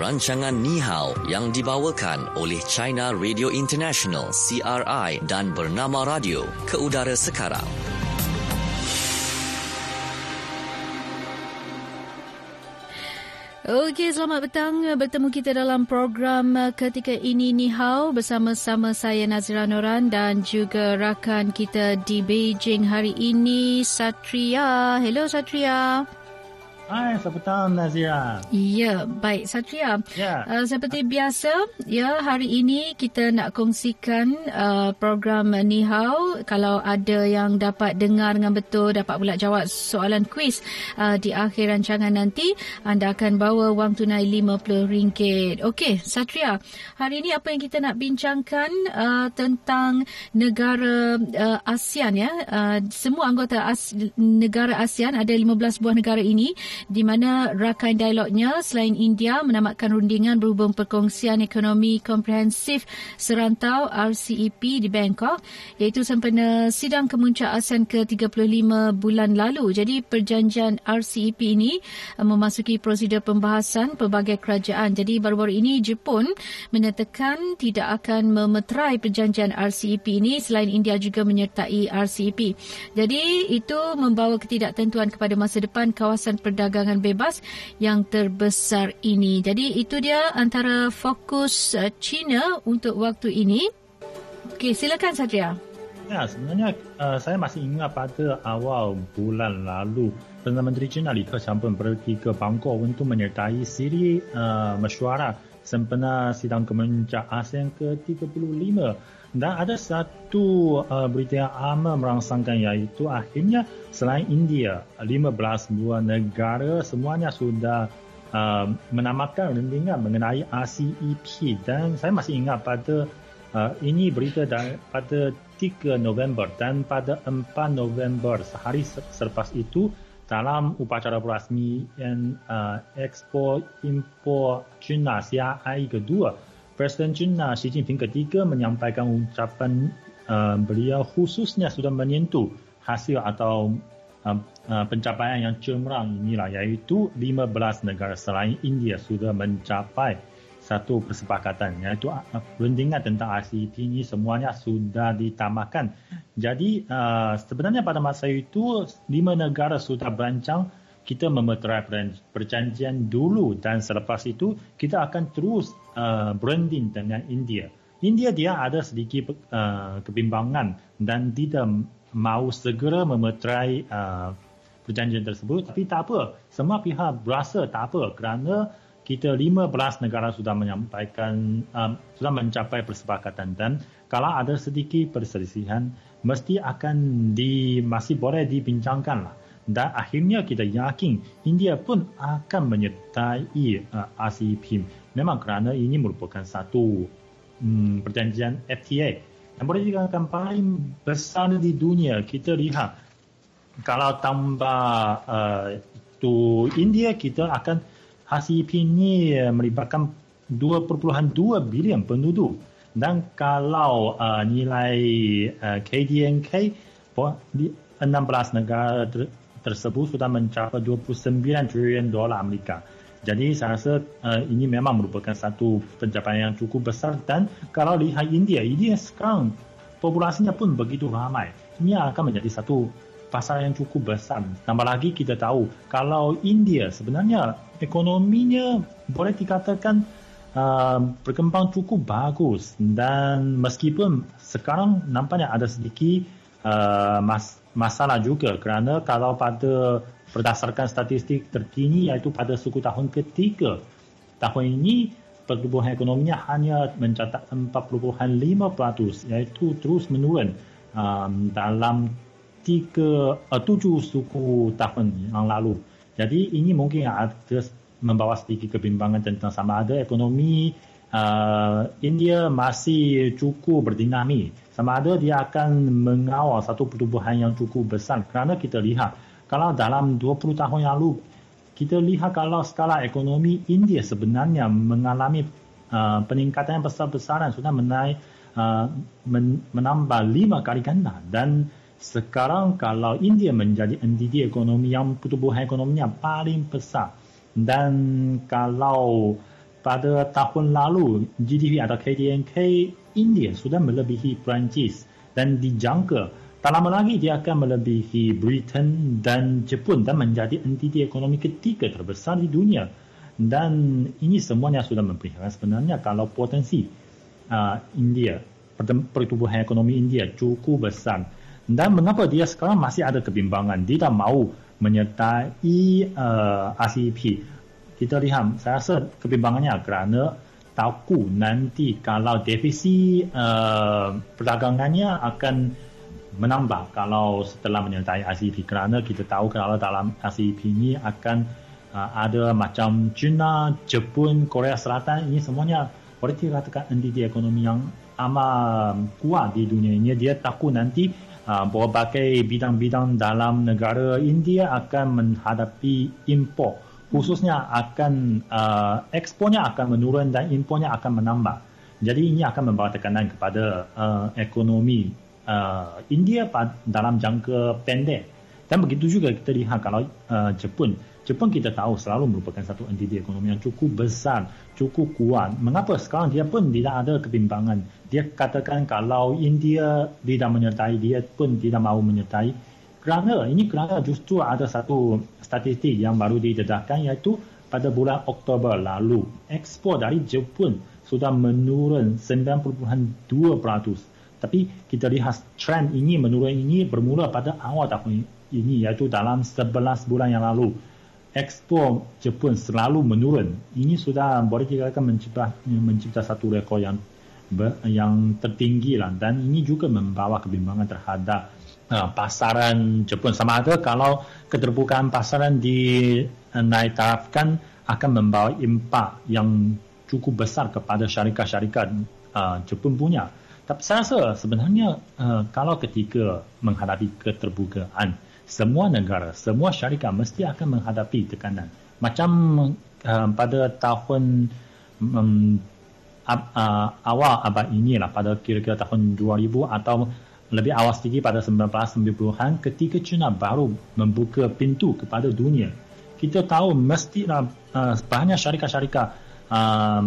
rancangan Ni Hao yang dibawakan oleh China Radio International CRI dan Bernama Radio ke udara sekarang. Okey, selamat petang. Bertemu kita dalam program uh, ketika ini Ni Hao bersama-sama saya Nazira Noran dan juga rakan kita di Beijing hari ini Satria. Hello Satria. Hai, selamat petang Nazira. Ya, baik Satria. Ya. Uh, seperti biasa, ya hari ini kita nak kongsikan uh, program Ni Hao. Kalau ada yang dapat dengar dengan betul, dapat pula jawab soalan kuis uh, di akhir rancangan nanti, anda akan bawa wang tunai RM50. Okey, Satria. Hari ini apa yang kita nak bincangkan uh, tentang negara uh, ASEAN ya. Uh, semua anggota As- negara ASEAN ada 15 buah negara ini di mana rakan dialognya selain India menamatkan rundingan berhubung perkongsian ekonomi komprehensif serantau RCEP di Bangkok iaitu sempena sidang kemuncak ASEAN ke-35 bulan lalu. Jadi perjanjian RCEP ini uh, memasuki prosedur pembahasan pelbagai kerajaan. Jadi baru-baru ini Jepun menyatakan tidak akan memeterai perjanjian RCEP ini selain India juga menyertai RCEP. Jadi itu membawa ketidaktentuan kepada masa depan kawasan perdagangan perdagangan bebas yang terbesar ini. Jadi itu dia antara fokus uh, China untuk waktu ini. Okey, silakan Satria. Ya, sebenarnya uh, saya masih ingat pada awal bulan lalu Perdana Menteri China Li Keqiang pun pergi ke Bangkok untuk menyertai siri uh, mesyuarat sempena sidang kemuncak ASEAN ke-35 dan ada satu uh, berita yang amat merangsangkan iaitu akhirnya selain India 15 buah negara semuanya sudah uh, menamatkan rundingan mengenai RCEP dan saya masih ingat pada uh, ini berita dan pada 3 November dan pada 4 November sehari selepas itu dalam upacara perasmian uh, Expo Impor China CRI kedua, Presiden China Xi Jinping ketiga menyampaikan ucapan uh, beliau khususnya sudah menyentuh hasil atau uh, uh, pencapaian yang cemerlang inilah iaitu 15 negara selain India sudah mencapai satu persepakatan iaitu rundingan tentang RCEP ini semuanya sudah ditamakan. Jadi uh, sebenarnya pada masa itu lima negara sudah berancang kita memeterai perjanjian dulu dan selepas itu kita akan terus uh, branding dengan India. India dia ada sedikit uh, kebimbangan dan tidak mahu segera memeterai uh, perjanjian tersebut tapi tak apa semua pihak berasa tak apa kerana kita 15 negara sudah menyampaikan um, sudah mencapai persepakatan dan kalau ada sedikit perselisihan mesti akan di masih boleh dibincangkan lah dan akhirnya kita yakin India pun akan menyertai uh, RCEP memang kerana ini merupakan satu um, perjanjian FTA yang boleh dikatakan paling besar di dunia kita lihat kalau tambah uh, itu India kita akan RCEP ini melibatkan 2.2 bilion penduduk. Dan kalau uh, nilai uh, KDNK 16 negara tersebut sudah mencapai 29 trilion dolar Amerika. Jadi saya rasa uh, ini memang merupakan satu pencapaian yang cukup besar dan kalau lihat India, India sekarang populasinya pun begitu ramai. Ini akan menjadi satu pasar yang cukup besar. Tambah lagi kita tahu kalau India sebenarnya ekonominya boleh dikatakan uh, berkembang cukup bagus dan meskipun sekarang nampaknya ada sedikit uh, mas- masalah juga kerana kalau pada berdasarkan statistik terkini iaitu pada suku tahun ketiga tahun ini pertumbuhan ekonominya hanya mencatat 4.5% iaitu terus menurun um, dalam tiga uh, tujuh suku tahun yang lalu. Jadi ini mungkin ada membawa sedikit kebimbangan tentang sama ada ekonomi uh, India masih cukup berdinamik. Sama ada dia akan mengawal satu pertumbuhan yang cukup besar. Kerana kita lihat kalau dalam 20 tahun yang lalu kita lihat kalau skala ekonomi India sebenarnya mengalami uh, peningkatan yang besar-besaran sudah menaik uh, men- menambah lima kali ganda dan sekarang kalau India menjadi entiti ekonomi yang pertumbuhan ekonominya paling besar dan kalau pada tahun lalu GDP atau KDNK India sudah melebihi Perancis dan dijangka tak lama lagi dia akan melebihi Britain dan Jepun dan menjadi entiti ekonomi ketiga terbesar di dunia. Dan ini semuanya sudah memperlihatkan sebenarnya kalau potensi uh, India, pertumbuhan ekonomi India cukup besar. Dan mengapa dia sekarang masih ada kebimbangan, dia tak mahu menyertai uh, RCEP. Kita lihat, saya rasa kebimbangannya kerana takut nanti kalau defisit uh, perdagangannya akan menambah. Kalau setelah menyertai RCEP kerana kita tahu kalau dalam RCEP ini akan uh, ada macam China, Jepun, Korea Selatan ini semuanya boleh dikatakan entiti ekonomi yang amat kuat di dunia ini. Dia takut nanti uh, berbagai bidang-bidang dalam negara India akan menghadapi impor khususnya akan uh, ekspornya akan menurun dan impornya akan menambah jadi ini akan membawa tekanan kepada uh, ekonomi uh, India dalam jangka pendek. Dan begitu juga kita lihat kalau uh, Jepun. Jepun kita tahu selalu merupakan satu entiti ekonomi yang cukup besar, cukup kuat. Mengapa sekarang dia pun tidak ada kebimbangan? Dia katakan kalau India tidak menyertai, dia pun tidak mahu menyertai. Kerana ini kerana justru ada satu statistik yang baru didedahkan iaitu pada bulan Oktober lalu ekspor dari Jepun sudah menurun 9.2%. Tapi kita lihat trend ini menurun ini bermula pada awal tahun ini iaitu dalam 11 bulan yang lalu. Ekspor Jepun selalu menurun. Ini sudah boleh dikatakan mencipta, mencipta satu rekor yang yang tertinggi lah. Dan ini juga membawa kebimbangan terhadap uh, pasaran Jepun. Sama ada kalau keterbukaan pasaran dinaik tarafkan akan membawa impak yang cukup besar kepada syarikat-syarikat uh, Jepun punya. Tapi saya rasa sebenarnya uh, kalau ketika menghadapi keterbukaan, semua negara, semua syarikat mesti akan menghadapi tekanan. Macam uh, pada tahun um, uh, awal abad inilah, pada kira-kira tahun 2000 atau lebih awal sedikit pada 1990-an ketika China baru membuka pintu kepada dunia. Kita tahu mestilah uh, banyak syarikat-syarikat uh,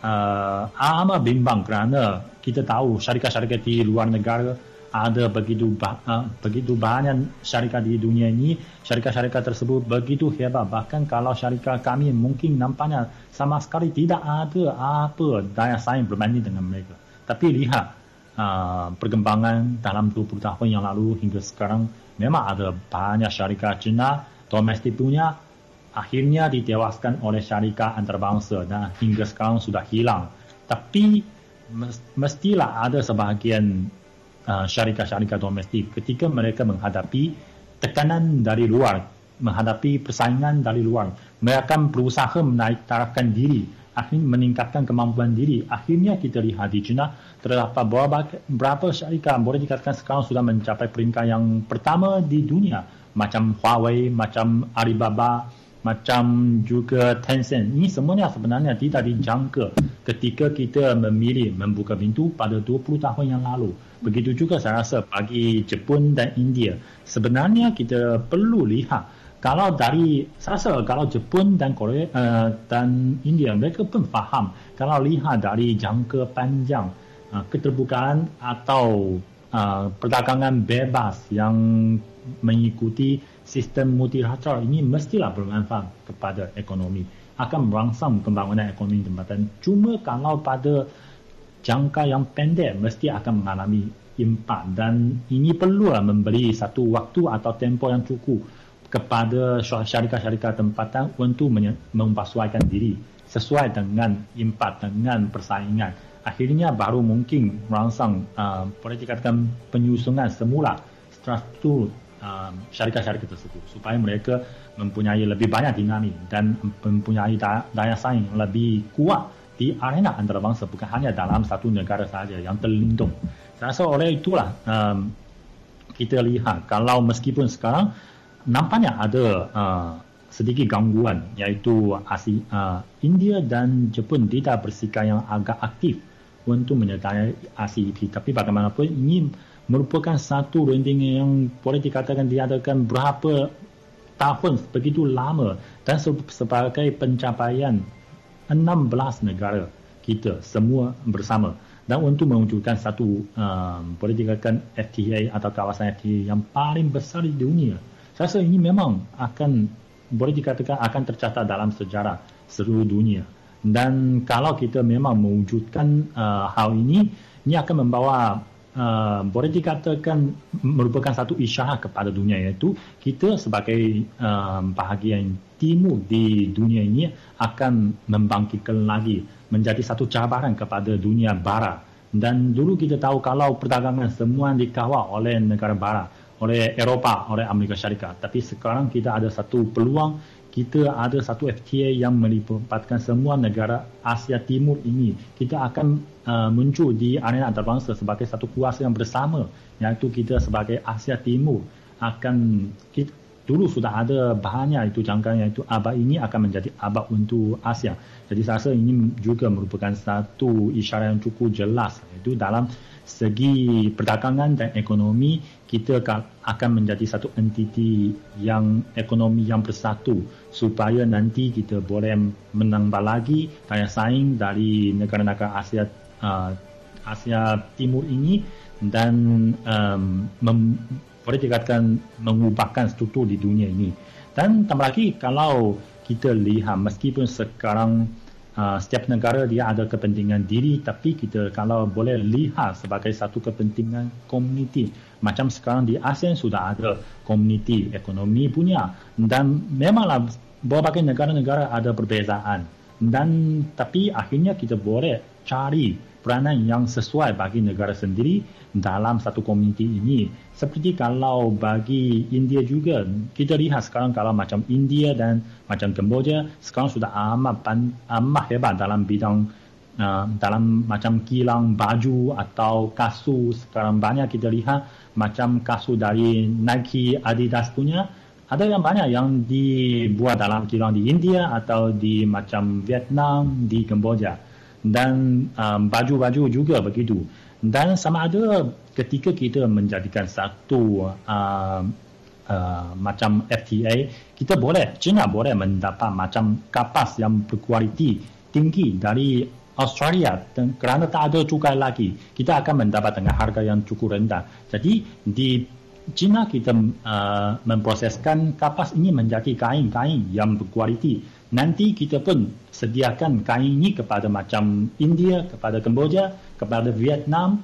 uh, amat bimbang kerana kita tahu syarikat-syarikat di luar negara ada begitu bah, uh, begitu banyak syarikat di dunia ini. Syarikat-syarikat tersebut begitu hebat. Bahkan kalau syarikat kami mungkin nampaknya sama sekali tidak ada apa daya saing berbanding dengan mereka. Tapi lihat uh, perkembangan dalam 20 tahun yang lalu hingga sekarang memang ada banyak syarikat China domestik punya akhirnya ditewaskan oleh syarikat antarabangsa. Dan hingga sekarang sudah hilang. Tapi mestilah ada sebahagian uh, syarikat-syarikat domestik ketika mereka menghadapi tekanan dari luar, menghadapi persaingan dari luar, mereka berusaha menaik tarafkan diri, akhirnya meningkatkan kemampuan diri. Akhirnya kita lihat di China terdapat beberapa, beberapa syarikat boleh dikatakan sekarang sudah mencapai peringkat yang pertama di dunia macam Huawei, macam Alibaba, macam juga Tencent. Ini semuanya sebenarnya tidak dijangka ketika kita memilih membuka pintu pada 20 tahun yang lalu. Begitu juga saya rasa bagi Jepun dan India. Sebenarnya kita perlu lihat kalau dari saya rasa kalau Jepun dan Korea uh, dan India mereka pun faham. Kalau lihat dari jangka panjang uh, keterbukaan atau uh, perdagangan bebas yang mengikuti sistem multilateral ini mestilah bermanfaat kepada ekonomi. Akan merangsang pembangunan ekonomi tempatan cuma kalau pada jangka yang pendek mesti akan mengalami impak. Dan ini perlu memberi satu waktu atau tempoh yang cukup kepada syarikat-syarikat tempatan untuk mempersuaikan diri sesuai dengan impak dengan persaingan akhirnya baru mungkin merangsang uh, boleh dikatakan penyusunan semula struktur um, syarikat-syarikat tersebut supaya mereka mempunyai lebih banyak dinamik dan mempunyai daya saing lebih kuat di arena antarabangsa bukan hanya dalam satu negara saja yang terlindung. Saya rasa oleh itulah um, kita lihat kalau meskipun sekarang nampaknya ada uh, sedikit gangguan iaitu Asia, uh, India dan Jepun tidak bersikap yang agak aktif untuk menyertai RCEP tapi bagaimanapun ini merupakan satu rundingan yang boleh dikatakan diadakan berapa tahun begitu lama dan sebagai pencapaian 16 negara kita semua bersama dan untuk mewujudkan satu um, boleh dikatakan FTA atau kawasan FTA yang paling besar di dunia. Rasa ini memang akan boleh dikatakan akan tercatat dalam sejarah seluruh dunia. Dan kalau kita memang mewujudkan uh, hal ini, ini akan membawa uh, boleh dikatakan merupakan satu isyarat kepada dunia iaitu kita sebagai um, bahagian timur di dunia ini akan membangkitkan lagi menjadi satu cabaran kepada dunia barat dan dulu kita tahu kalau perdagangan semua dikawal oleh negara barat oleh Eropah, oleh Amerika Syarikat tapi sekarang kita ada satu peluang kita ada satu FTA yang melibatkan semua negara Asia Timur ini. Kita akan uh, muncul di arena antarabangsa sebagai satu kuasa yang bersama, iaitu kita sebagai Asia Timur akan kita, dulu sudah ada banyak itu jangkaan iaitu abad ini akan menjadi abad untuk Asia. Jadi saya rasa ini juga merupakan satu isyarat yang cukup jelas iaitu dalam segi perdagangan dan ekonomi kita akan menjadi satu entiti yang ekonomi yang bersatu supaya nanti kita boleh menambah lagi daya saing dari negara-negara Asia uh, Asia Timur ini dan um, mem, boleh dikatakan mengubahkan struktur di dunia ini. Dan tambah lagi kalau kita lihat meskipun sekarang uh, setiap negara dia ada kepentingan diri tapi kita kalau boleh lihat sebagai satu kepentingan komuniti. Macam sekarang di ASEAN sudah ada komuniti ekonomi punya. Dan memanglah berbagai negara-negara ada perbezaan dan tapi akhirnya kita boleh cari peranan yang sesuai bagi negara sendiri dalam satu komuniti ini. Seperti kalau bagi India juga, kita lihat sekarang kalau macam India dan macam Kemboja, sekarang sudah amat, amat hebat dalam bidang uh, dalam macam kilang baju atau kasus. Sekarang banyak kita lihat macam kasus dari Nike, Adidas punya, ada yang banyak yang dibuat dalam kilang di India atau di macam Vietnam, di Kemboja. Dan um, baju-baju juga begitu. Dan sama ada ketika kita menjadikan satu uh, uh, macam FTA kita boleh China boleh mendapat macam kapas yang berkualiti tinggi dari Australia. Dan kerana tak ada cukai lagi kita akan mendapat dengan harga yang cukup rendah. Jadi di China kita uh, memproseskan kapas ini menjadi kain-kain yang berkualiti. Nanti kita pun sediakan kain ini kepada macam India, kepada Kemboja, kepada Vietnam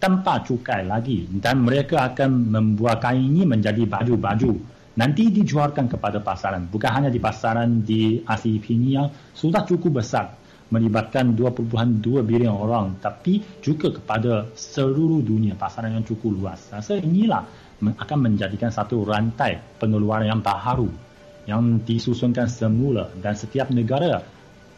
tanpa cukai lagi. Dan mereka akan membuat kain ini menjadi baju-baju. Nanti dijualkan kepada pasaran. Bukan hanya di pasaran di ASEP ini yang sudah cukup besar. Melibatkan 2.2 bilion orang. Tapi juga kepada seluruh dunia. Pasaran yang cukup luas. Rasa inilah akan menjadikan satu rantai pengeluaran yang baharu yang disusunkan semula dan setiap negara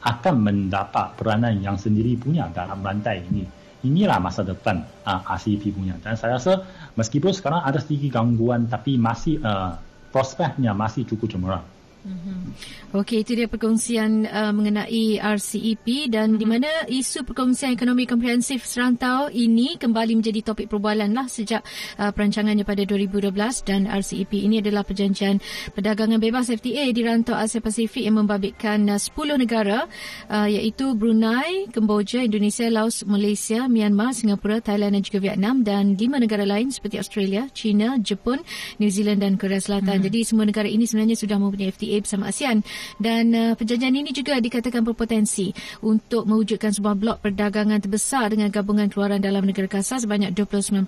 akan mendapat peranan yang sendiri punya dalam rantai ini. Inilah masa depan uh, ah, RCEP punya. Dan saya rasa meskipun sekarang ada sedikit gangguan tapi masih uh, prospeknya masih cukup cemerlang. Mm-hmm. Okey, itu dia perkongsian uh, mengenai RCEP dan mm-hmm. di mana isu perkongsian ekonomi komprehensif serantau ini kembali menjadi topik perbualan lah sejak uh, perancangannya pada 2012 dan RCEP ini adalah perjanjian perdagangan bebas FTA di rantau Asia Pasifik yang membabitkan uh, 10 negara uh, iaitu Brunei, Kemboja, Indonesia, Laos, Malaysia, Myanmar, Singapura, Thailand dan juga Vietnam dan lima negara lain seperti Australia, China, Jepun, New Zealand dan Korea Selatan. Mm-hmm. Jadi semua negara ini sebenarnya sudah mempunyai FTA bersama ASEAN dan uh, perjanjian ini juga dikatakan berpotensi untuk mewujudkan sebuah blok perdagangan terbesar dengan gabungan keluaran dalam negara kasar sebanyak 29%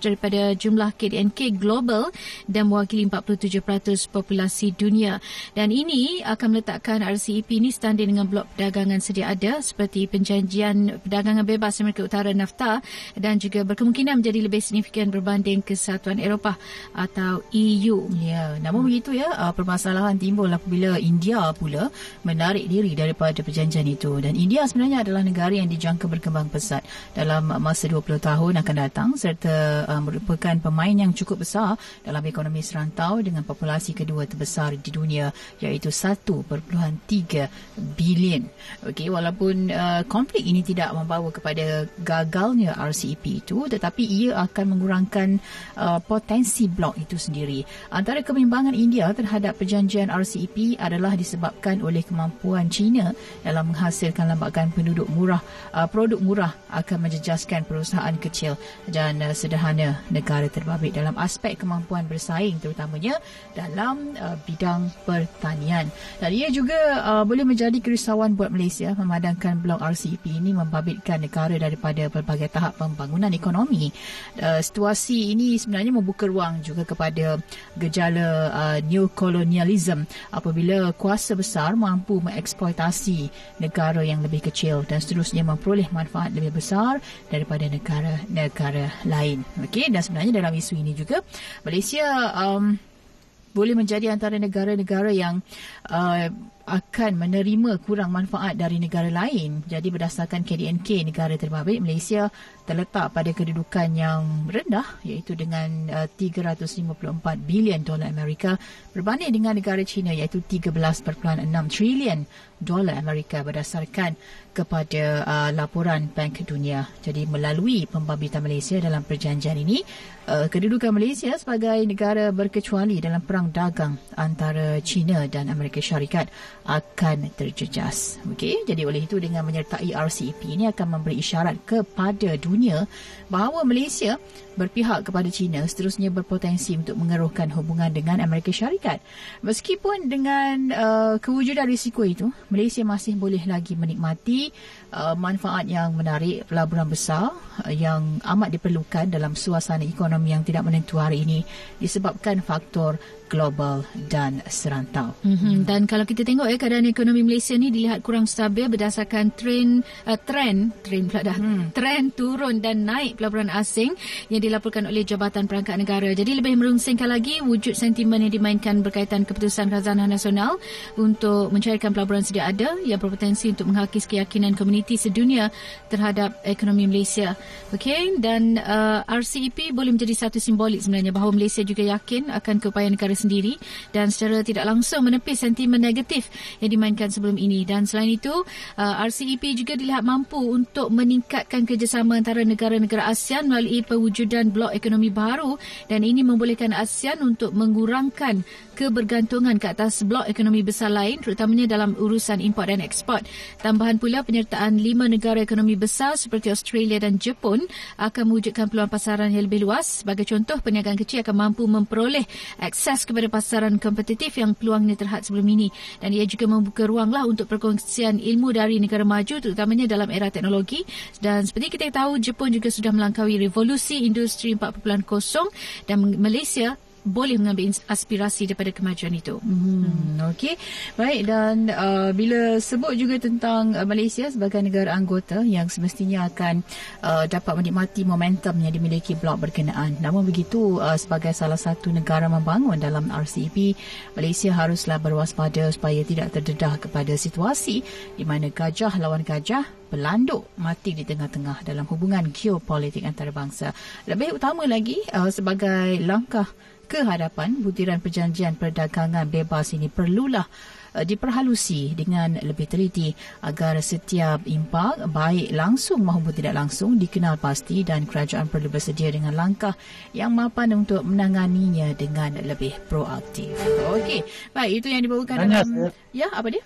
daripada jumlah KDNK global dan mewakili 47% populasi dunia dan ini akan meletakkan RCEP ini standing dengan blok perdagangan sedia ada seperti perjanjian perdagangan bebas Amerika Utara NAFTA dan juga berkemungkinan menjadi lebih signifikan berbanding Kesatuan Eropah atau EU. Ya, namun begitu ya, uh, permasalahan timbul timbul apabila India pula menarik diri daripada perjanjian itu dan India sebenarnya adalah negara yang dijangka berkembang pesat dalam masa 20 tahun akan datang serta uh, merupakan pemain yang cukup besar dalam ekonomi serantau dengan populasi kedua terbesar di dunia iaitu 1.3 bilion. Okey walaupun uh, konflik ini tidak membawa kepada gagalnya RCEP itu tetapi ia akan mengurangkan uh, potensi blok itu sendiri. Antara kebimbangan India terhadap perjanjian RCEP RCEP adalah disebabkan oleh kemampuan China dalam menghasilkan lambakan penduduk murah. Uh, produk murah akan menjejaskan perusahaan kecil dan uh, sederhana negara terbabit dalam aspek kemampuan bersaing terutamanya dalam uh, bidang pertanian. Dan ia juga uh, boleh menjadi kerisauan buat Malaysia. Memadamkan blok RCEP ini membabitkan negara daripada pelbagai tahap pembangunan ekonomi. Uh, situasi ini sebenarnya membuka ruang juga kepada gejala uh, neokolonialism apabila kuasa besar mampu mengeksploitasi negara yang lebih kecil dan seterusnya memperoleh manfaat lebih besar daripada negara-negara lain. Okey dan sebenarnya dalam isu ini juga Malaysia um, boleh menjadi antara negara-negara yang uh, akan menerima kurang manfaat dari negara lain. Jadi berdasarkan KDNK negara terbabit Malaysia terletak pada kedudukan yang rendah iaitu dengan uh, 354 bilion dolar Amerika berbanding dengan negara China iaitu 13.6 trilion dolar Amerika berdasarkan kepada uh, laporan Bank Dunia. Jadi melalui pembabitan Malaysia dalam perjanjian ini, uh, kedudukan Malaysia sebagai negara berkecuali dalam perang dagang antara China dan Amerika Syarikat akan terjejas. Okey, jadi oleh itu dengan menyertai RCEP ini akan memberi isyarat kepada dunia bahawa Malaysia berpihak kepada China seterusnya berpotensi untuk mengeruhkan hubungan dengan Amerika Syarikat. Meskipun dengan uh, kewujudan risiko itu, Malaysia masih boleh lagi menikmati uh, manfaat yang menarik pelaburan besar uh, yang amat diperlukan dalam suasana ekonomi yang tidak menentu hari ini disebabkan faktor global dan serantau. Mm-hmm. Dan kalau kita tengok ya keadaan ekonomi Malaysia ni dilihat kurang stabil berdasarkan trend uh, trend trend pula dah hmm. trend turun dan naik pelaburan asing yang dilaporkan oleh Jabatan Perangkat Negara. Jadi lebih merungsingkan lagi wujud sentimen yang dimainkan berkaitan keputusan Khazanah Nasional untuk mencairkan pelaburan sedia ada yang berpotensi untuk menghakis keyakinan komuniti sedunia terhadap ekonomi Malaysia. Okey dan uh, RCEP boleh menjadi satu simbolik sebenarnya bahawa Malaysia juga yakin akan keupayaan negara sendiri dan secara tidak langsung menepis sentimen negatif yang dimainkan sebelum ini. Dan selain itu, uh, RCEP juga dilihat mampu untuk meningkatkan kerjasama antara negara-negara ASEAN melalui pewujudan blok ekonomi baru dan ini membolehkan ASEAN untuk mengurangkan kebergantungan ke atas blok ekonomi besar lain terutamanya dalam urusan import dan ekspor. Tambahan pula penyertaan lima negara ekonomi besar seperti Australia dan Jepun akan mewujudkan peluang pasaran yang lebih luas. Sebagai contoh, perniagaan kecil akan mampu memperoleh akses kepada pasaran kompetitif yang peluangnya terhad sebelum ini dan ia juga membuka ruanglah untuk perkongsian ilmu dari negara maju terutamanya dalam era teknologi dan seperti kita tahu Jepun juga sudah melangkaui revolusi industri 4.0 dan Malaysia boleh mengambil aspirasi daripada kemajuan itu. Hmm, Okey, baik dan uh, bila sebut juga tentang uh, Malaysia sebagai negara anggota yang semestinya akan uh, dapat menikmati momentum yang dimiliki blok berkenaan. Namun begitu, uh, sebagai salah satu negara membangun dalam RCEP, Malaysia haruslah berwaspada supaya tidak terdedah kepada situasi di mana gajah lawan gajah pelanduk mati di tengah-tengah dalam hubungan geopolitik antarabangsa. Lebih utama lagi uh, sebagai langkah ke hadapan butiran perjanjian perdagangan bebas ini perlulah uh, diperhalusi dengan lebih teliti agar setiap impak baik langsung maupun tidak langsung dikenal pasti dan kerajaan perlu bersedia dengan langkah yang mapan untuk menanganinya dengan lebih proaktif. Okey, baik itu yang dibawakan dalam saya, ya apa dia?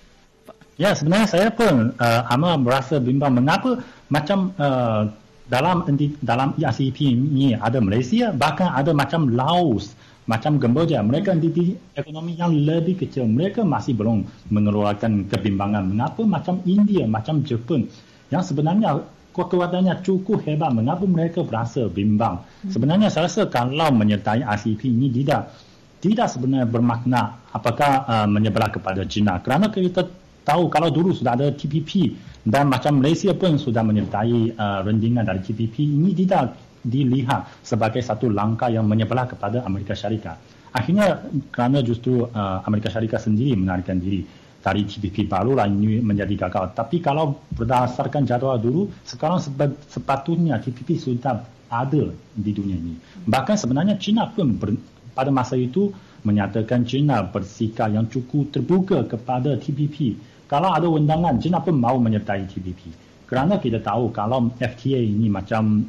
Ya sebenarnya saya pun uh, amat merasa bimbang mengapa macam uh, dalam dalam IRCP ini ada Malaysia bahkan ada macam Laos macam Kamboja, mereka entiti ekonomi yang lebih kecil. Mereka masih belum mengeluarkan kebimbangan. Mengapa macam India, macam Jepun yang sebenarnya kekuatannya cukup hebat, mengapa mereka berasa bimbang? Hmm. Sebenarnya saya rasa kalau menyertai RCEP ini tidak tidak sebenarnya bermakna apakah uh, menyebelah kepada China. Kerana kita tahu kalau dulu sudah ada TPP dan macam Malaysia pun sudah menyertai uh, rendingan dari TPP, ini tidak dilihat sebagai satu langkah yang menyebelah kepada Amerika Syarikat. Akhirnya kerana justru uh, Amerika Syarikat sendiri menarikan diri dari TPP barulah ini menjadi gagal. Tapi kalau berdasarkan jadual dulu, sekarang sepatutnya TPP sudah ada di dunia ini. Bahkan sebenarnya China pun ber, pada masa itu menyatakan China bersikap yang cukup terbuka kepada TPP. Kalau ada undangan, China pun mahu menyertai TPP. Kerana kita tahu kalau FTA ini macam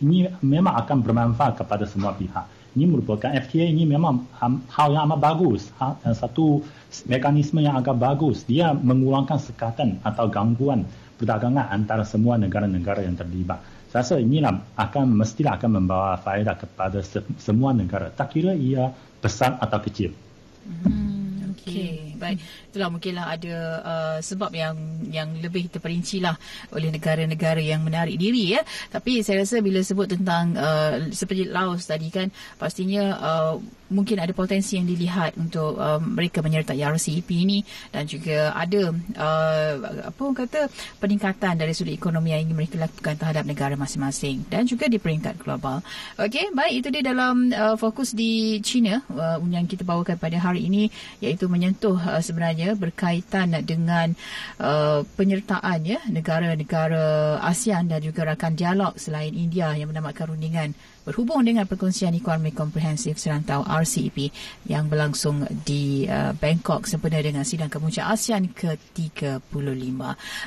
ini memang akan bermanfaat kepada semua pihak. Ini merupakan FTA ini memang hal yang amat bagus. Satu mekanisme yang agak bagus. Dia mengurangkan sekatan atau gangguan perdagangan antara semua negara-negara yang terlibat. Saya rasa inilah akan mestilah akan membawa faedah kepada semua negara. Tak kira ia besar atau kecil. Hmm, Okey, baik. Itulah mungkinlah ada uh, sebab yang yang lebih terperinci lah oleh negara-negara yang menarik diri ya. Tapi saya rasa bila sebut tentang uh, seperti Laos tadi kan, pastinya uh, mungkin ada potensi yang dilihat untuk uh, mereka menyertai RCEP ini dan juga ada uh, apa orang kata peningkatan dari sudut ekonomi yang ingin mereka lakukan terhadap negara masing-masing dan juga di peringkat global. Okey, baik itu dia dalam uh, fokus di China uh, yang kita bawakan pada hari ini iaitu menyentuh uh, sebenarnya berkaitan dengan uh, penyertaan ya negara-negara ASEAN dan juga rakan dialog selain India yang mendamatkan rundingan berhubung dengan perkongsian ekonomi komprehensif serantau RCEP yang berlangsung di uh, Bangkok sempena dengan sidang kemuncak ASEAN ke-35.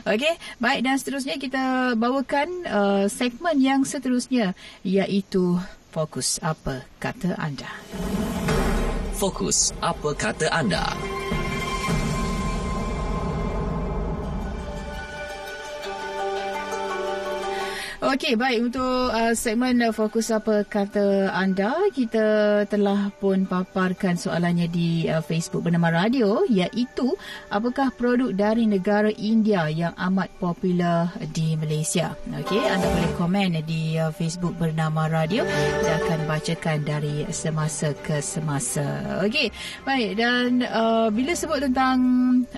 Okey, baik dan seterusnya kita bawakan uh, segmen yang seterusnya iaitu Fokus Apa Kata Anda. Fokus Apa Kata Anda. Okey, baik untuk uh, segmen uh, fokus apa kata anda, kita telah pun paparkan soalannya di uh, Facebook bernama Radio iaitu apakah produk dari negara India yang amat popular di Malaysia. Okey, anda boleh komen di uh, Facebook bernama Radio dan akan bacakan dari semasa ke semasa. Okey, baik dan uh, bila sebut tentang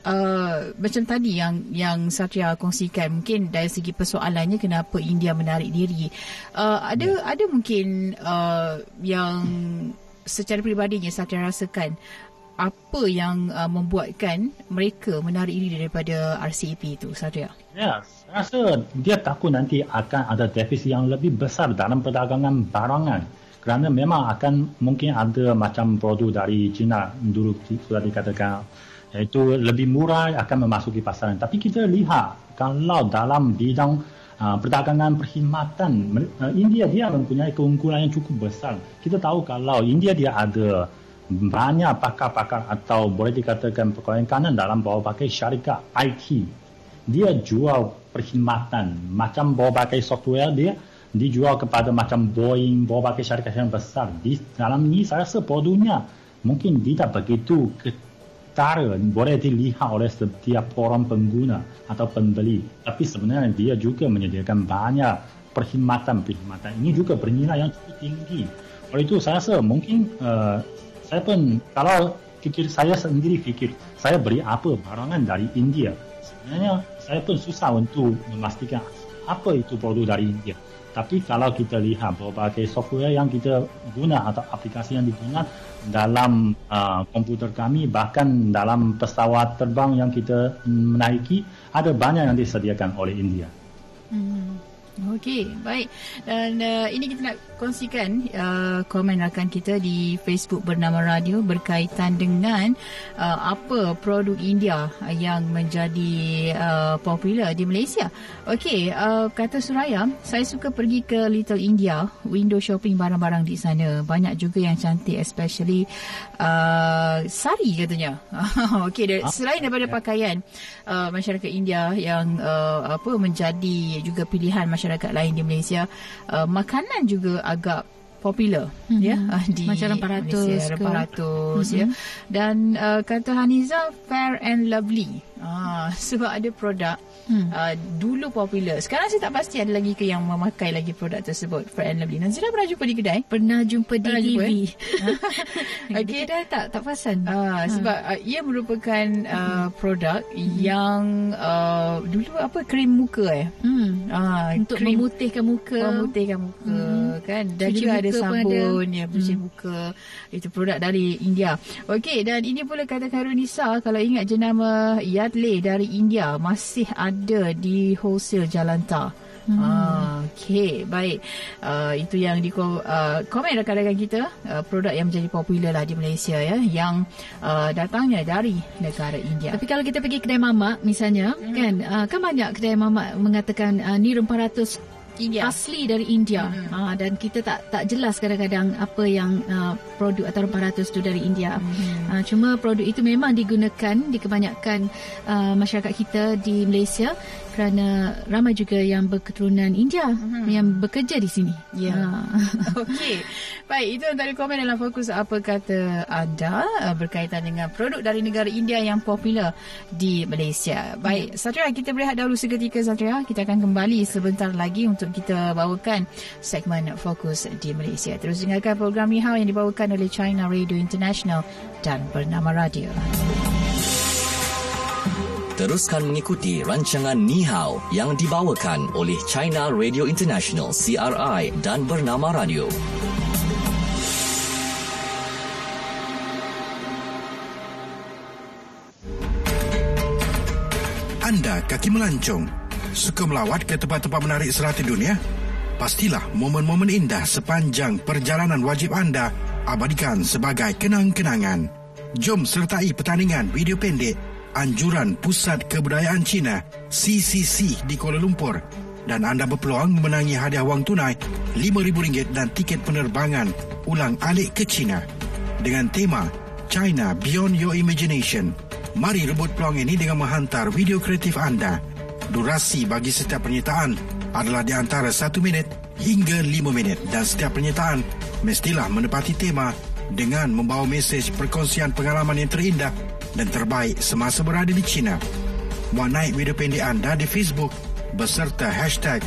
uh, macam tadi yang yang Satria kongsikan mungkin dari segi persoalannya kenapa India menarik diri. Uh, ada ya. ada mungkin uh, yang secara peribadinya saya rasakan apa yang uh, membuatkan mereka menarik diri daripada RCEP itu, Satria? Ya, saya rasa dia takut nanti akan ada defisit yang lebih besar dalam perdagangan barangan. Kerana memang akan mungkin ada macam produk dari China dulu sudah dikatakan iaitu lebih murah akan memasuki pasaran. Tapi kita lihat kalau dalam bidang uh, perdagangan perkhidmatan uh, India dia mempunyai keunggulan yang cukup besar. Kita tahu kalau India dia ada banyak pakar-pakar atau boleh dikatakan pegawai kanan dalam bawa pakai syarikat IT. Dia jual perkhidmatan macam bawa pakai software dia dijual kepada macam Boeing, bawa pakai syarikat yang besar. Di dalam ini saya rasa produknya mungkin tidak begitu cara boleh dilihat oleh setiap orang pengguna atau pembeli. Tapi sebenarnya dia juga menyediakan banyak perkhidmatan-perkhidmatan. Ini juga bernilai yang cukup tinggi. Oleh itu saya rasa mungkin uh, saya pun kalau fikir saya sendiri fikir saya beri apa barangan dari India. Sebenarnya saya pun susah untuk memastikan apa itu produk dari India. Tapi kalau kita lihat berbagai software yang kita guna atau aplikasi yang digunakan dalam uh, komputer kami bahkan dalam pesawat terbang yang kita menaiki ada banyak yang disediakan oleh India. Hmm. Okey, baik. Dan uh, ini kita nak kongsikan uh, komen rakan kita di Facebook bernama Radio berkaitan dengan uh, apa produk India yang menjadi uh, popular di Malaysia. Okey, uh, kata Suraya, saya suka pergi ke Little India, window shopping barang-barang di sana. Banyak juga yang cantik especially uh, sari katanya. Okey, ah, selain daripada pakaian uh, masyarakat India yang uh, apa menjadi juga pilihan masyarakat masyarakat lain di Malaysia uh, makanan juga agak popular mm-hmm. ya uh, di macam ratus ratus mm-hmm. ya dan uh, kata Haniza fair and lovely ah sebab ada produk hmm. uh, dulu popular. Sekarang saya tak pasti ada lagi ke yang memakai lagi produk tersebut. Fair and Lovely. Nazira pernah jumpa di kedai? Pernah jumpa di pernah TV. Eh? okay. Di kedai tak, tak perasan. Uh, sebab uh, ia merupakan uh, produk hmm. yang uh, dulu apa krim muka eh. Hmm. Uh, Untuk krim, memutihkan muka. Memutihkan muka hmm. kan. Dan cuci juga ada sabun ada. ya cuci hmm. muka. Itu produk dari India. Okey dan ini pula kata Karunisa kalau ingat jenama Yadley dari India masih ada ada di wholesale Jalan Tar. Hmm. Ah, okay, baik. Uh, itu yang di uh, komen rakan-rakan kita uh, produk yang menjadi popular lah di Malaysia ya, yang uh, datangnya dari negara India. Tapi kalau kita pergi kedai mamak misalnya, hmm. kan, uh, kan banyak kedai mamak mengatakan uh, ni rempah ratus India. asli dari India. Hmm. Uh, dan kita tak tak jelas kadang-kadang apa yang uh, produk atau rempah ratus itu dari India. Hmm. Uh, cuma produk itu memang digunakan di kebanyakan uh, masyarakat kita di Malaysia kerana ramai juga yang berketurunan India hmm. yang bekerja di sini. Ya. Yeah. Uh. Okey. Baik, itu antara komen dalam fokus apa kata anda uh, berkaitan dengan produk dari negara India yang popular di Malaysia. Baik, hmm. Satria kita berehat dahulu seketika Satria. Kita akan kembali sebentar lagi untuk kita bawakan segmen fokus di Malaysia. Terus dengarkan program Ni yang dibawakan oleh China Radio International dan bernama Radio. Teruskan mengikuti rancangan Ni Hao yang dibawakan oleh China Radio International CRI dan Bernama Radio. Anda kaki melancong, suka melawat ke tempat-tempat menarik serata dunia? Pastilah momen-momen indah sepanjang perjalanan wajib anda abadikan sebagai kenang-kenangan. Jom sertai pertandingan video pendek anjuran Pusat Kebudayaan Cina CCC di Kuala Lumpur dan anda berpeluang memenangi hadiah wang tunai RM5,000 dan tiket penerbangan ulang alik ke China dengan tema China Beyond Your Imagination. Mari rebut peluang ini dengan menghantar video kreatif anda. Durasi bagi setiap penyertaan adalah di antara 1 minit hingga 5 minit dan setiap penyertaan mestilah menepati tema dengan membawa mesej perkongsian pengalaman yang terindah dan terbaik semasa berada di China. Muat naik video pendek anda di Facebook beserta hashtag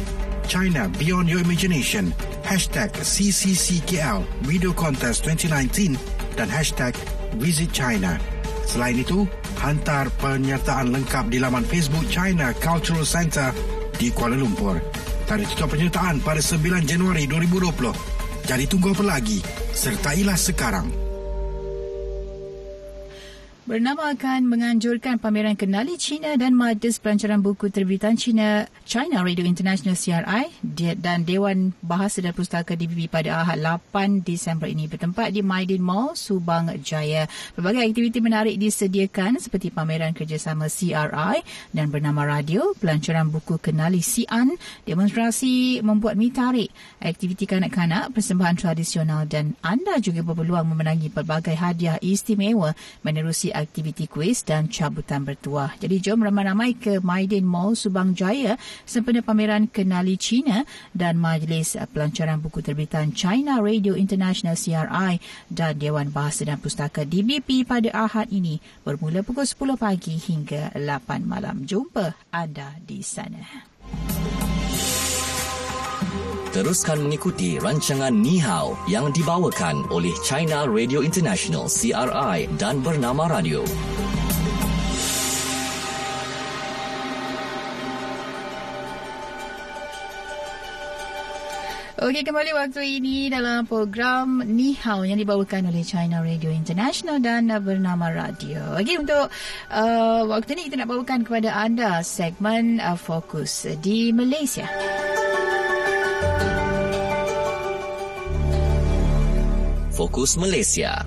China Beyond Your Imagination, hashtag CCCKL Video Contest 2019 dan hashtag Visit China. Selain itu, hantar penyertaan lengkap di laman Facebook China Cultural Center di Kuala Lumpur. Tarikh tutup penyertaan pada 9 Januari 2020. Jadi tunggu apa lagi? Sertailah sekarang. Bernama akan menganjurkan pameran kenali China dan majlis pelancaran buku terbitan China China Radio International CRI dan Dewan Bahasa dan Pustaka DBB pada Ahad 8 Disember ini bertempat di Maidin Mall, Subang Jaya. Berbagai aktiviti menarik disediakan seperti pameran kerjasama CRI dan bernama radio, pelancaran buku kenali Sian, demonstrasi membuat mi tarik, aktiviti kanak-kanak, persembahan tradisional dan anda juga berpeluang memenangi pelbagai hadiah istimewa menerusi aktiviti kuis dan cabutan bertuah. Jadi jom ramai-ramai ke Maidin Mall Subang Jaya sempena pameran Kenali China dan Majlis Pelancaran Buku Terbitan China Radio International CRI dan Dewan Bahasa dan Pustaka DBP pada Ahad ini bermula pukul 10 pagi hingga 8 malam. Jumpa anda di sana. Teruskan mengikuti rancangan Ni Hao yang dibawakan oleh China Radio International CRI dan Bernama Radio. Okey, kembali waktu ini dalam program Ni Hao yang dibawakan oleh China Radio International dan bernama Radio. Okey, untuk uh, waktu ini kita nak bawakan kepada anda segmen uh, Fokus di Malaysia. Fokus Malaysia.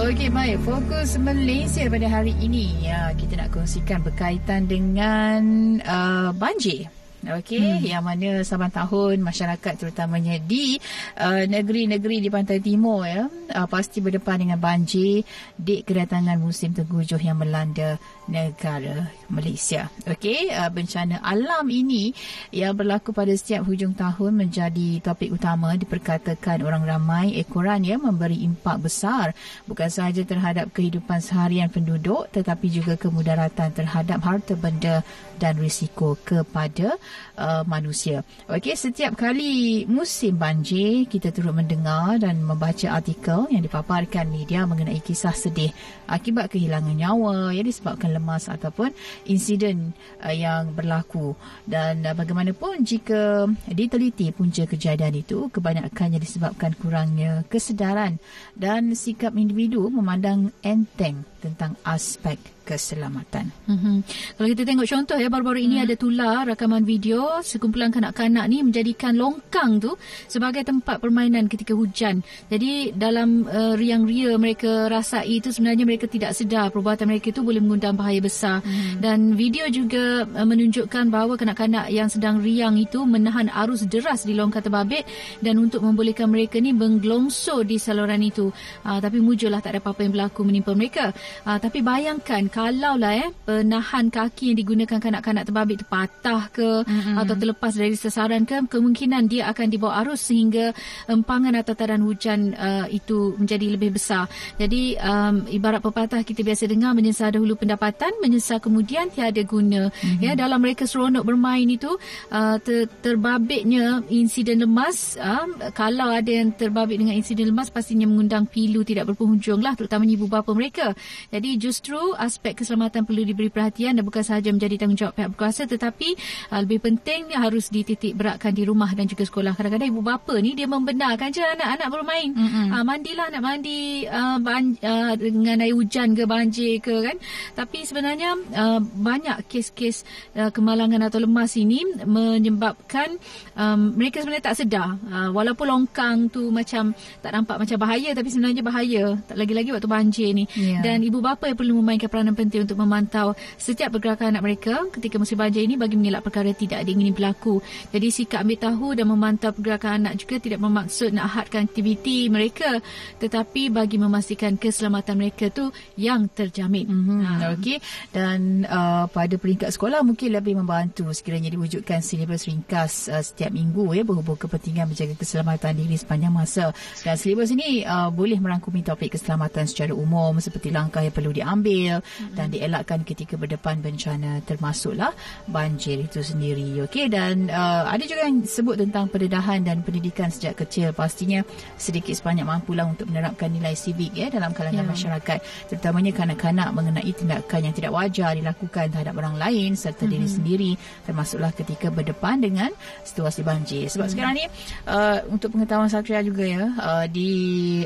Okey, baik. Fokus Malaysia pada hari ini. Ya, kita nak kongsikan berkaitan dengan uh, banjir. Okey, hmm. yang mana saban tahun masyarakat terutamanya di uh, negeri-negeri di pantai timur ya, uh, pasti berdepan dengan banjir di kedatangan musim tenggujuh yang melanda negara Malaysia. Okey, uh, bencana alam ini yang berlaku pada setiap hujung tahun menjadi topik utama diperkatakan orang ramai ekoran ya memberi impak besar bukan sahaja terhadap kehidupan seharian penduduk tetapi juga kemudaratan terhadap harta benda dan risiko kepada uh, manusia. Okey, setiap kali musim banjir, kita turut mendengar dan membaca artikel yang dipaparkan media mengenai kisah sedih akibat kehilangan nyawa yang disebabkan lemas ataupun insiden uh, yang berlaku. Dan uh, bagaimanapun jika diteliti punca kejadian itu, kebanyakannya disebabkan kurangnya kesedaran dan sikap individu memandang enteng tentang aspek keselamatan. Mm-hmm. Kalau kita tengok contoh ya baru-baru ini hmm. ada tular rakaman video sekumpulan kanak-kanak ni menjadikan longkang tu sebagai tempat permainan ketika hujan. Jadi dalam uh, riang ria mereka rasai itu sebenarnya mereka tidak sedar perbuatan mereka itu boleh mengundang bahaya besar. Hmm. Dan video juga uh, menunjukkan bahawa kanak-kanak yang sedang riang itu menahan arus deras di longkang terbabit dan untuk membolehkan mereka ni menggelongso di saluran itu. Uh, tapi mujurlah tak ada apa-apa yang berlaku menimpa mereka. Uh, tapi bayangkan kalau lah eh penahan kaki yang digunakan kanak-kanak terbabit itu patah ke mm-hmm. atau terlepas dari sasaran ke kemungkinan dia akan dibawa arus sehingga empangan atau tadan hujan uh, itu menjadi lebih besar. Jadi um, ibarat pepatah kita biasa dengar menyesal dahulu pendapatan, menyesal kemudian tiada guna. Mm-hmm. Ya dalam mereka seronok bermain itu uh, ter- terbabitnya insiden lemas uh, kalau ada yang terbabit dengan insiden lemas pastinya mengundang pilu tidak berpenghujung lah terutamanya ibu bapa mereka. Jadi justru aspek keselamatan perlu diberi perhatian dan bukan sahaja menjadi tanggungjawab pihak berkuasa tetapi uh, lebih penting harus dititik beratkan di rumah dan juga sekolah. Kadang-kadang ibu bapa ni dia membenarkan je anak-anak bermain. Mm-hmm. Uh, mandilah nak mandi uh, ban- uh, dengan air hujan ke banjir ke kan. Tapi sebenarnya uh, banyak kes-kes uh, kemalangan atau lemas ini menyebabkan um, mereka sebenarnya tak sedar. Uh, walaupun longkang tu macam tak nampak macam bahaya tapi sebenarnya bahaya. Tak lagi-lagi waktu banjir ni. Yeah. Dan ibu bapa yang perlu memainkan peranan penting untuk memantau setiap pergerakan anak mereka ketika musim banjir ini bagi mengelak perkara tidak diingini berlaku. Jadi sikap ambil tahu dan memantau pergerakan anak juga tidak bermaksud nak hadkan aktiviti mereka tetapi bagi memastikan keselamatan mereka tu yang terjamin. Mm-hmm. Ha. Okey dan uh, pada peringkat sekolah mungkin lebih membantu sekiranya diwujudkan silibus ringkas uh, setiap minggu ya berhubung kepentingan menjaga keselamatan diri sepanjang masa. Dan silibus ini uh, boleh merangkumi topik keselamatan secara umum seperti langkah yang perlu diambil dan dielakkan ketika berdepan bencana termasuklah banjir itu sendiri okey dan uh, ada juga yang sebut tentang pendedahan dan pendidikan sejak kecil pastinya sedikit sebanyak mampulah untuk menerapkan nilai sivik ya dalam kalangan yeah. masyarakat terutamanya kanak-kanak mengenai tindakan yang tidak wajar dilakukan terhadap orang lain serta mm-hmm. diri sendiri termasuklah ketika berdepan dengan situasi banjir sebab mm-hmm. sekarang ni uh, untuk pengetahuan Satria juga ya uh, di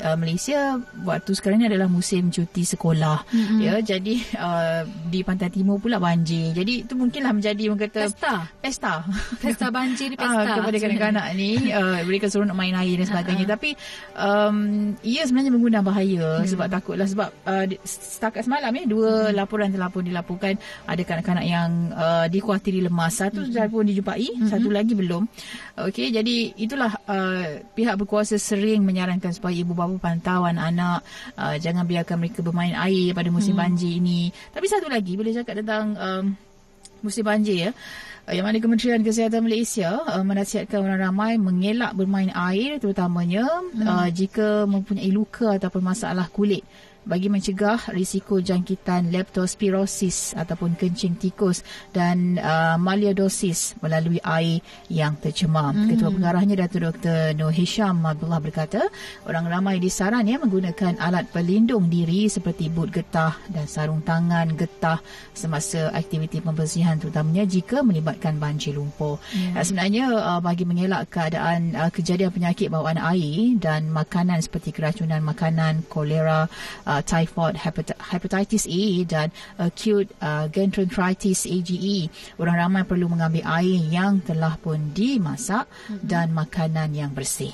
uh, Malaysia waktu sekarang ni adalah musim cuti sekolah mm-hmm. ya jadi uh, di pantai timur pula banjir. Jadi itu mungkinlah menjadi orang kata pesta. Pesta. Pesta banjir di pesta. Uh, kepada kanak-kanak ni uh, mereka suruh nak main air dan sebagainya uh-huh. tapi um, ia sebenarnya mengundang bahaya hmm. sebab takutlah sebab uh, setakat semalam ya dua hmm. laporan telah pun dilaporkan ada kanak-kanak yang uh, dikhawatiri lemas. Satu hmm. sudah pun dijumpai, hmm. satu lagi belum. Okey, jadi itulah uh, pihak berkuasa sering menyarankan supaya ibu bapa pantau anak uh, jangan biarkan mereka bermain air pada musim hmm. banjir ini tapi satu lagi boleh cakap tentang um, musim banjir ya. Uh, yang mana Kementerian Kesihatan Malaysia uh, menasihatkan orang ramai mengelak bermain air terutamanya hmm. uh, jika mempunyai luka ataupun masalah kulit bagi mencegah risiko jangkitan leptospirosis ataupun kencing tikus dan uh, maliodosis melalui air yang tercemar. Mm. Ketua pengarahnya Datuk Dr. Nur Hisham Abdullah berkata, orang ramai disaran ya menggunakan alat pelindung diri seperti boot getah dan sarung tangan getah semasa aktiviti pembersihan terutamanya jika melibatkan banjir lumpur. Yeah. sebenarnya uh, bagi mengelak keadaan uh, kejadian penyakit bawaan air dan makanan seperti keracunan makanan, kolera, uh, uh, typhoid, hepatitis A dan acute uh, gastroenteritis AGE. Orang ramai perlu mengambil air yang telah pun dimasak mm-hmm. dan makanan yang bersih.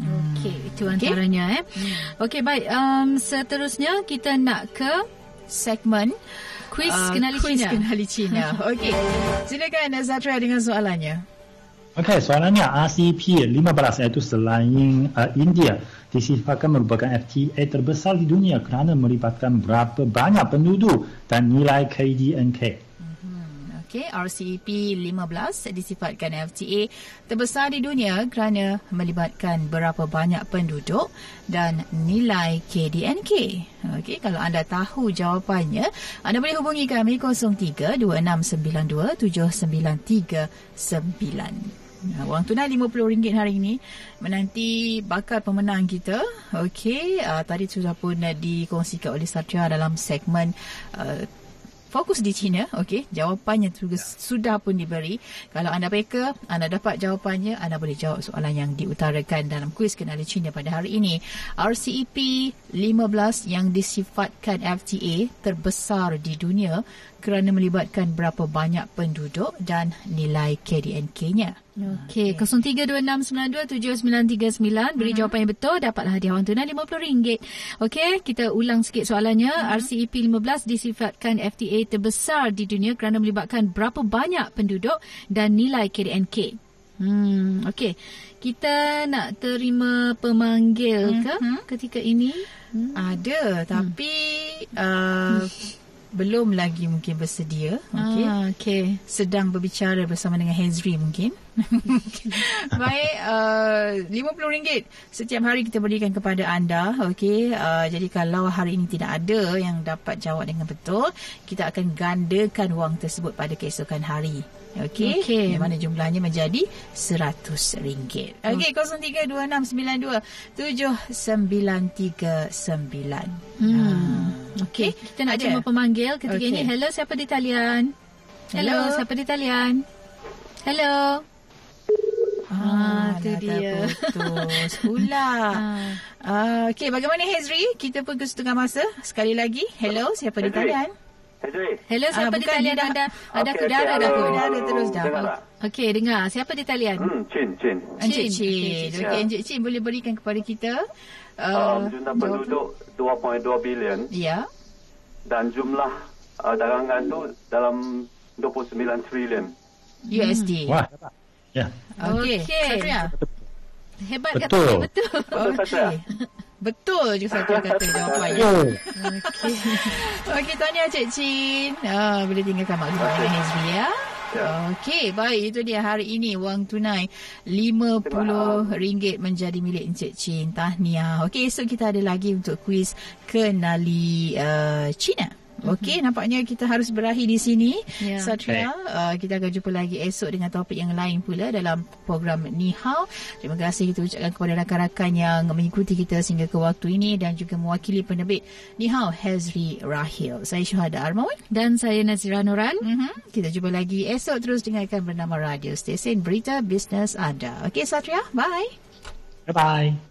Okey, itu antaranya okay. eh. Hmm. Okey, baik. Um, seterusnya kita nak ke segmen quiz uh, kenali quiz Cina. kenali Cina. Okey. Silakan Zatra dengan soalannya. Okey, soalannya RCP 15 iaitu selain uh, India disifatkan merupakan FTA terbesar di dunia kerana melibatkan berapa banyak penduduk dan nilai KDNK. Mhm, okey, RCEP 15 disifatkan FTA terbesar di dunia kerana melibatkan berapa banyak penduduk dan nilai KDNK. Okey, kalau anda tahu jawapannya, anda boleh hubungi kami 03 2692 7939. Ha, wang tunai RM50 hari ini menanti bakal pemenang kita. Okey, uh, tadi sudah pun uh, dikongsikan oleh Satya dalam segmen uh, fokus di China. Okey, jawapannya juga sudah pun diberi. Kalau anda reka, anda dapat jawapannya, anda boleh jawab soalan yang diutarakan dalam kuis kenali China pada hari ini. RCEP 15 yang disifatkan FTA terbesar di dunia kerana melibatkan berapa banyak penduduk dan nilai KDNK-nya. Okey, okay. 0326927939 beri jawapan yang betul dapatlah hadiah wang tunai RM50. Okey, kita ulang sikit soalannya. Uh-huh. RCEP 15 disifatkan FTA terbesar di dunia kerana melibatkan berapa banyak penduduk dan nilai KDNK. Hmm, okey. Kita nak terima pemanggil ke uh-huh. ketika ini? Hmm. Ada, tapi hmm. uh, belum lagi mungkin bersedia. Okey. Ah, okay. Sedang berbicara bersama dengan Hezri mungkin. Baik, uh, RM50 setiap hari kita berikan kepada anda. Okey. Uh, jadi kalau hari ini tidak ada yang dapat jawab dengan betul, kita akan gandakan wang tersebut pada keesokan hari. Okey. Okay. Yang mana jumlahnya menjadi RM100. Okey, 0326927939. Hmm. Hmm. Okey, kita nak terima pemanggil ketika okay. ini. Hello, siapa di talian? Hello, Hello. siapa di talian? Hello. Ah, tu dia. Putus pula. ah. Uh, Okey, bagaimana Hezri? Kita pun ke setengah masa. Sekali lagi. Hello, siapa di talian? Hello, siapa ah, di talian dah, anda? Ada okay, udara okay, dah pun. Udara terus dah. Okey, dengar. Siapa di talian? Hmm, Chin, Chin. Encik Chin. Okey, Encik Chin boleh berikan kepada kita. Uh, um, jumlah penduduk 2.2 bilion. Ya. Dan jumlah uh, dagangan tu dalam 29 trilion. USD. Wah. Ya. Okey. Okay. Satria. Hebat betul. kata betul. Okey. Betul je satu kata jawapannya. Okey. Okey, tanya Cik Chin. Ah, boleh tinggalkan maklum okay. dengan Hezri ya. Ya. Okey, baik. Itu dia hari ini wang tunai RM50 menjadi milik Encik Chin. Tahniah. Okey, esok kita ada lagi untuk kuis kenali uh, Cina. Okey, mm-hmm. nampaknya kita harus berakhir di sini. Yeah. Satria, uh, kita akan jumpa lagi esok dengan topik yang lain pula dalam program Ni Hao. Terima kasih kita ucapkan kepada rakan-rakan yang mengikuti kita sehingga ke waktu ini dan juga mewakili penerbit Ni Hao, Hazri Rahil. Saya Syuhada Armawan. Dan saya Nazira Nuran. Mm-hmm. Kita jumpa lagi esok terus dengarkan bernama Radio Stesen Berita Bisnes Anda. Okey, Satria, bye. Bye-bye.